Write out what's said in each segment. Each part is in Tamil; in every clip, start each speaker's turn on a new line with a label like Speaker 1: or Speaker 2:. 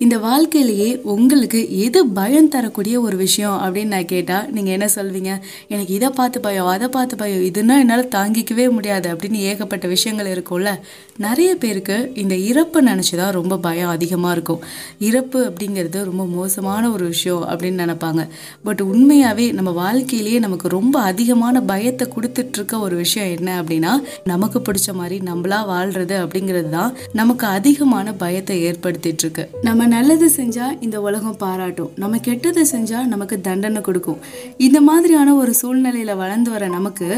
Speaker 1: இந்த வாழ்க்கையிலேயே உங்களுக்கு எது பயம் தரக்கூடிய ஒரு விஷயம் அப்படின்னு நான் கேட்டால் நீங்கள் என்ன சொல்வீங்க? எனக்கு இதை பார்த்து பயம் அதை பார்த்து பயம் இதுனால் என்னால் தாங்கிக்கவே முடியாது அப்படின்னு ஏகப்பட்ட விஷயங்கள் இருக்கும்ல. நிறைய பேருக்கு இந்த இறப்பு நினச்சி தான் ரொம்ப பயம் அதிகமாக இருக்கும். இறப்பு அப்படிங்கிறது ரொம்ப மோசமான ஒரு விஷயம் அப்படின்னு நினப்பாங்க. பட் உண்மையாகவே நம்ம வாழ்க்கையிலேயே நமக்கு ரொம்ப அதிகமான பயத்தை கொடுத்துட்ருக்க ஒரு விஷயம் என்ன அப்படின்னா நமக்கு பிடிச்ச மாதிரி நம்மளா வாழ்கிறது அப்படிங்கிறது தான் நமக்கு அதிகமான பயத்தை ஏற்படுத்திட்டு இருக்கு நம்ம நல்லது செஞ்சால் இந்த உலகம் பாராட்டும். நம்ம கெட்டது செஞ்சால் நமக்கு தண்டனை கொடுக்கும். இந்த மாதிரியான ஒரு சூழ்நிலையில் வளர்ந்து வர நமக்கு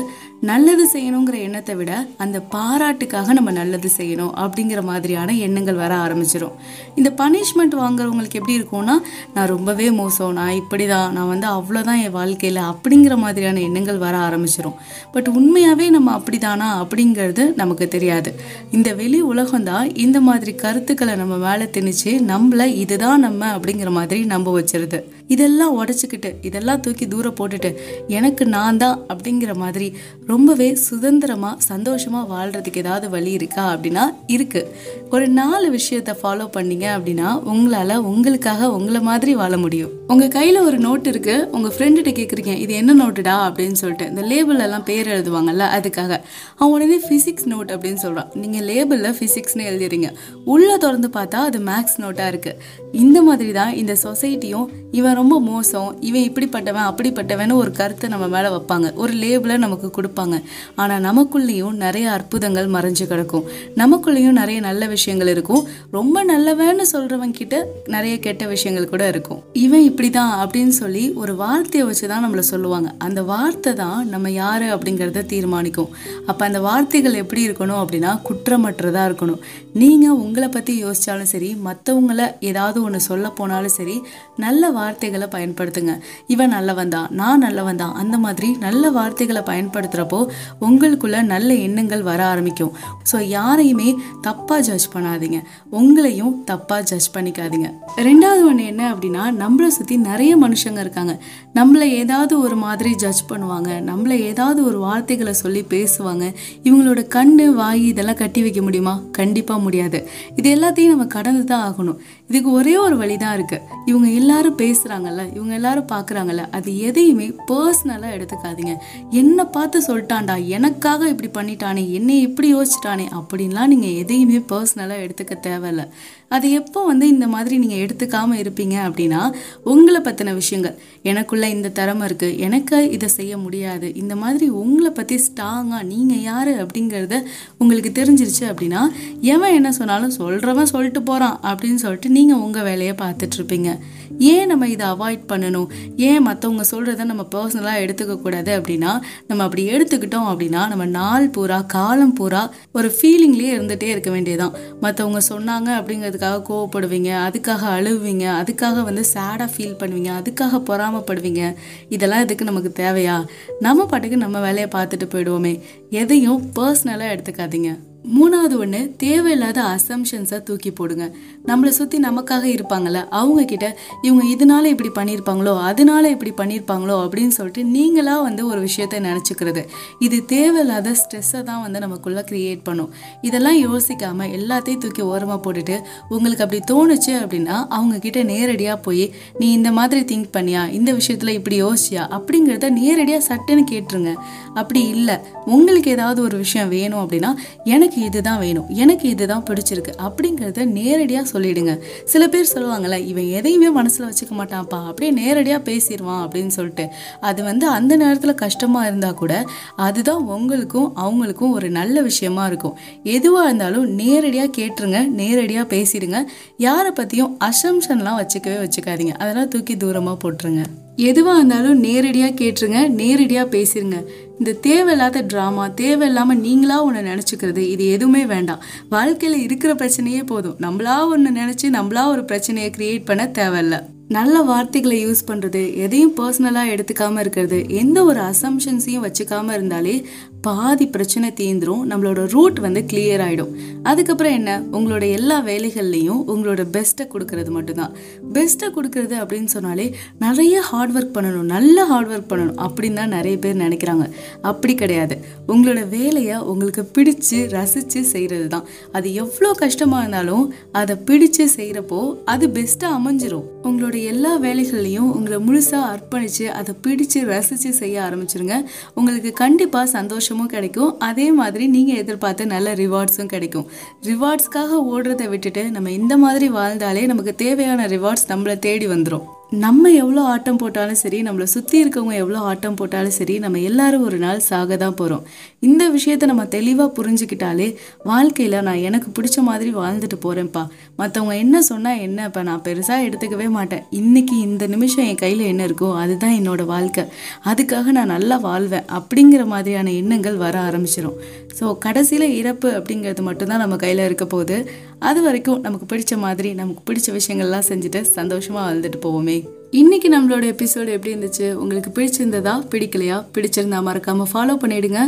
Speaker 1: நல்லது செய்யணுங்கிற எண்ணத்தை விட அந்த பாராட்டுக்காக நம்ம நல்லது செய்யணும் அப்படிங்கிற மாதிரியான எண்ணங்கள் வர ஆரம்பிச்சிடும் இந்த பனிஷ்மெண்ட் வாங்குறவங்களுக்கு எப்படி இருக்கும்னா நான் ரொம்பவே மோசம் நான் இப்படி தான் நான் வந்து அவ்வளோதான் என் வாழ்க்கையில் அப்படிங்கிற மாதிரியான எண்ணங்கள் வர ஆரம்பிச்சிடும் பட் உண்மையாகவே நம்ம அப்படிதானா? அப்படிங்கிறது நமக்கு தெரியாது. இந்த வெளி உலகம் தான் இந்த மாதிரி கருத்துக்களை நம்ம மேலே திணிச்சு நம்மளை இதுதான் நம்ம அப்படிங்கிற மாதிரி நம்ப வச்சிருது. இதெல்லாம் உடச்சிக்கிட்டு இதெல்லாம் தூக்கி தூர போட்டுட்டு எனக்கு நான் தான் அப்படிங்கிற மாதிரி ரொம்பவே சுதந்திரமாக சந்தோஷமாக வாழ்கிறதுக்கு ஏதாவது வழி இருக்கா அப்படின்னா இருக்குது ஒரு நாலு விஷயத்தை ஃபாலோ பண்ணீங்க அப்படின்னா உங்களால் உங்களுக்காக உங்களை மாதிரி வாழ முடியும். உங்கள் கையில் ஒரு நோட் இருக்குது உங்கள் ஃப்ரெண்டுகிட்ட கேட்குறீங்க இது என்ன நோட்டுடா அப்படின்னு சொல்லிட்டு இந்த லேபிள் எல்லாம் பேர் எழுதுவாங்கல்ல அதுக்காக. அவன் உடனே ஃபிசிக்ஸ் நோட் அப்படின்னு சொல்கிறான் நீங்கள் லேபிளில் ஃபிசிக்ஸ்னு எழுதிறீங்க உள்ளே திறந்து பார்த்தா அது மேக்ஸ் நோட்டாக இருக்குது இந்த மாதிரி தான் இந்த சொசைட்டியும் இவன் ரொம்ப மோசம் இவன் இப்படிப்பட்டவன் அப்படிப்பட்டவன்னு ஒரு கருத்தை நம்ம மேலே வைப்பாங்க. ஒரு லேபிளை நமக்கு கொடுப்பாங்க. ஆனால் நமக்குள்ளேயும் நிறைய அற்புதங்கள் மறைஞ்சு கிடக்கும். நமக்குள்ளேயும் நிறைய நல்ல விஷயங்கள் இருக்கும். ரொம்ப நல்லவன்னு சொல்கிறவன் கிட்ட நிறைய கெட்ட விஷயங்கள் கூட இருக்கும். இவன் இப்படி தான் அப்படின்னு சொல்லி ஒரு வார்த்தையை வச்சு தான் நம்மள சொல்லுவாங்க. அந்த வார்த்தை தான் நம்ம யார் அப்படிங்கிறத தீர்மானிக்கும். அப்போ அந்த வார்த்தைகள் எப்படி இருக்கணும் அப்படின்னா குற்றமற்றதாக இருக்கணும். நீங்கள் உங்களை பற்றி யோசித்தாலும் சரி மற்றவங்கள ஏதாவது ஒண்ணு சொல்ல போனாலும் சரி நல்ல வார்த்தைகளை பயன்படுத்துங்க. இவன் நல்லவன் தான் நான் நல்லவன் தான். அந்த மாதிரி நல்ல வார்த்தைகளை பயன்படுத்துறப்போ உங்களுக்குள்ள நல்ல எண்ணங்கள் வர ஆரம்பிக்கும். ஸோ யாரையுமே தப்பா ஜட்ஜ் பண்ணாதீங்க. உங்களையும் தப்பா ஜட்ஜ் பண்ணிக்காதீங்க. ரெண்டாவது ஒன்று என்ன அப்படின்னா நம்மளை சுத்தி நிறைய மனுஷங்க இருக்காங்க. நம்மள ஏதாவது ஒரு மாதிரி ஜட்ஜ் பண்ணுவாங்க. நம்மள ஏதாவது ஒரு வார்த்தைகளை சொல்லி பேசுவாங்க. இவங்களோட கண்ணு வாய் இதெல்லாம் கட்டி வைக்க முடியுமா? கண்டிப்பாக முடியாது. இது எல்லாத்தையும் நம்ம கடந்து தான் ஆகணும். இதுக்கு ஒரே ஒரு வழி தான் இருக்கு. இவங்க எல்லாரும் பேசுறாங்கல்ல இவங்க எல்லாரும் பாக்குறாங்கல்ல அது எதையுமே பர்சனலா எடுத்துக்காதீங்க. என்ன பார்த்து சொல்லிட்டான்டா எனக்காக இப்படி பண்ணிட்டானே என்னை இப்படி யோசிச்சிட்டானே அப்படின்லாம் நீங்க எதையுமே பர்சனலா எடுத்துக்க தேவையில்ல. அது எப்போ வந்து இந்த மாதிரி நீங்க எடுத்துக்காம இருப்பீங்க அப்படின்னா உங்களை பத்தின விஷயங்கள். எனக்குள்ள இந்த திறமை இருக்கு எனக்கு இதை செய்ய முடியாது இந்த மாதிரி உங்களை பத்தி ஸ்ட்ராங்கா நீங்க யாரு அப்படிங்கறத உங்களுக்கு தெரிஞ்சிருச்சு அப்படின்னா எவன் என்ன சொன்னாலும் சொல்றவன் சொல்லிட்டு போறான் அப்படின்னு சொல்லிட்டு நீங்க வேலையை பார்த்துட்ருப்பீங்க. ஏன் நம்ம இதை அவாய்ட் பண்ணணும்? ஏன் மற்றவங்க சொல்கிறத நம்ம பர்சனலாக எடுத்துக்கக்கூடாது அப்படின்னா நம்ம அப்படி எடுத்துக்கிட்டோம் அப்படின்னா நம்ம நாள் பூரா காலம் பூரா ஒரு ஃபீலிங்லேயே இருந்துகிட்டே இருக்க வேண்டியதான் மற்றவங்க சொன்னாங்க அப்படிங்கிறதுக்காக கோவப்படுவீங்க அதுக்காக அழுவீங்க அதுக்காக வந்து சேடாக ஃபீல் பண்ணுவீங்க அதுக்காக பொறாமப்படுவீங்க. இதெல்லாம் இதுக்கு நமக்கு தேவையா? நம்ம பாட்டுக்கு நம்ம வேலையை பார்த்துட்டு போயிடுவோமே. எதையும் பர்சனலாக எடுத்துக்காதீங்க. மூணாவது ஒன்று தேவையில்லாத அசம்ஷன்ஸை தூக்கி போடுங்க. நம்மளை சுற்றி நமக்காக இருப்பாங்கல்ல அவங்க கிட்ட இவங்க இதனால இப்படி பண்ணியிருப்பாங்களோ அதனால இப்படி பண்ணியிருப்பாங்களோ அப்படின்னு சொல்லிட்டு நீங்களா வந்து ஒரு விஷயத்த நினச்சிக்கிறது. இது தேவையில்லாத ஸ்ட்ரெஸ்ஸை தான் வந்து நமக்குள்ளே கிரியேட் பண்ணும். இதெல்லாம் யோசிக்காம எல்லாத்தையும் தூக்கி ஓரமாக போட்டுட்டு உங்களுக்கு அப்படி தோணுச்சு அப்படின்னா அவங்க கிட்ட நேரடியாக போய் நீ இந்த மாதிரி திங்க் பண்ணியா? இந்த விஷயத்தில் இப்படி யோசிச்சியா? அப்படிங்கிறத நேரடியாக சட்டுன்னு கேட்டுருங்க. அப்படி இல்லை. உங்களுக்கு ஏதாவது ஒரு விஷயம் வேணும் அப்படின்னா எனக்கு இதுதான் வேணும் எனக்கு இதுதான் பிடிச்சிருக்கு அப்படிங்கிறத நேரடியாக சொல்லிடுங்க. சில பேர் சொல்லுவாங்கல்ல இவன் எதையுமே மனசில் வச்சுக்க மாட்டான்ப்பா அப்படியே நேரடியாக பேசிடுவான் அப்படின்னு சொல்லிட்டு. அது வந்து அந்த நேரத்தில் கஷ்டமாக இருந்தால் கூட அதுதான் உங்களுக்கும் அவங்களுக்கும் ஒரு நல்ல விஷயமா இருக்கும். எதுவாக இருந்தாலும் நேரடியாக கேட்டுருங்க நேரடியாக பேசிடுங்க. யாரை பற்றியும் அசம்ஷன்லாம் வச்சுக்கவே வச்சுக்காதீங்க. அதெல்லாம் தூக்கி தூரமாக போட்டுருங்க. எதுவாக இருந்தாலும் நேரடியாக கேட்டுருங்க நேரடியாக பேசிருங்க. இந்த தேவையில்லாத ட்ராமா தேவையில்லாமல் நீங்களாக ஒன்று நினச்சிக்கிறது இது எதுவுமே வேண்டாம். வாழ்க்கையில் இருக்கிற பிரச்சனையே போதும். நம்மளா ஒன்று நினச்சி நம்மளா ஒரு பிரச்சனையை க்ரியேட் பண்ண தேவையில்ல. நல்ல வார்த்தைகளை யூஸ் பண்ணுறது எதையும் பர்சனலாக எடுத்துக்காம இருக்கிறது எந்த ஒரு அசம்ஷன்ஸையும் வச்சுக்காமல் இருந்தாலே பாதி பிரச்சனை தீந்துரும் நம்மளோட ரூட் வந்து கிளியர் ஆகிடும் அதுக்கப்புறம் என்ன? உங்களோட எல்லா வேலைகள்லையும் உங்களோட பெஸ்ட்டை கொடுக்கறது மட்டும்தான். பெஸ்ட்டை கொடுக்கறது அப்படின்னு சொன்னாலே நிறைய ஹார்ட் ஒர்க் பண்ணணும் நல்ல ஹார்ட் ஒர்க் பண்ணணும் அப்படின்னு தான் நிறைய பேர் நினைக்கிறாங்க. அப்படி கிடையாது. உங்களோட வேலையை உங்களுக்கு பிடிச்சு ரசித்து செய்கிறது தான். அது எவ்வளோ கஷ்டமாக இருந்தாலும் அதை பிடிச்சு செய்கிறப்போ அது பெஸ்ட்டாக அமைஞ்சிரும். உங்களோட எல்லா வேலைகள்லையும் உங்களை முழுசாக அர்ப்பணித்து அதை பிடிச்சு ரசித்து செய்ய ஆரம்பிச்சிருங்க. உங்களுக்கு கண்டிப்பாக சந்தோஷமும் கிடைக்கும். அதே மாதிரி நீங்கள் எதிர்பார்த்த நல்ல ரிவார்ட்ஸும் கிடைக்கும். ரிவார்ட்ஸ்க்காக ஓடுறதை விட்டுட்டு நம்ம இந்த மாதிரி வாழ்ந்தாலே நமக்கு தேவையான ரிவார்ட்ஸ் நம்மளை தேடி வந்துடும் நம்ம எவ்வளோ ஆட்டம் போட்டாலும் சரி நம்மளை சுற்றி இருக்கவங்க எவ்வளோ ஆட்டம் போட்டாலும் சரி நம்ம எல்லாரும் ஒரு நாள் சாக தான் போகிறோம் இந்த விஷயத்தை நம்ம தெளிவாக புரிஞ்சுக்கிட்டாலே வாழ்க்கையில் நான் எனக்கு பிடிச்ச மாதிரி வாழ்ந்துட்டு போகிறேன்ப்பா மற்றவங்க என்ன சொன்னால் என்ன இப்போ நான் பெருசாக எடுத்துக்கவே மாட்டேன். இன்றைக்கி இந்த நிமிஷம் என் கையில் என்ன இருக்கோ அதுதான் என்னோடய வாழ்க்கை. அதுக்காக நான் நல்லா வாழ்வேன் அப்படிங்கிற மாதிரியான எண்ணங்கள் வர ஆரம்பிச்சிடும் ஸோ கடைசியில் இறப்பு அப்படிங்கிறது மட்டும்தான் நம்ம கையில் இருக்க போகுது. அது வரைக்கும் நமக்கு பிடிச்ச மாதிரி நமக்கு பிடிச்ச விஷயங்கள்லாம் செஞ்சுட்டு சந்தோஷமாக வாழ்ந்துட்டு போவோமே. இன்னைக்கு நம்மளோட எபிசோடு எப்படி இருந்துச்சு? உங்களுக்கு பிடிச்சிருந்ததா? பிடிக்கலையா? பிடிச்சிருந்தா மறக்காம ஃபாலோ பண்ணிடுங்க.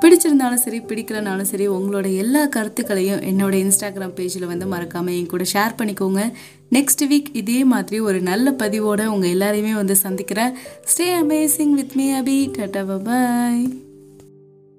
Speaker 1: பிடிச்சிருந்தாலும் சரி பிடிக்கலனாலும் சரி உங்களோட எல்லா கருத்துக்களையும் என்னோட இன்ஸ்டாகிராம் பேஜில் வந்து மறக்காம என் கூட ஷேர் பண்ணிக்கோங்க. நெக்ஸ்ட் வீக் இதே மாதிரி ஒரு நல்ல பதிவோட உங்கள் எல்லாரையுமே வந்து சந்திக்கிறேன். Stay amazing with me Abhi tata bye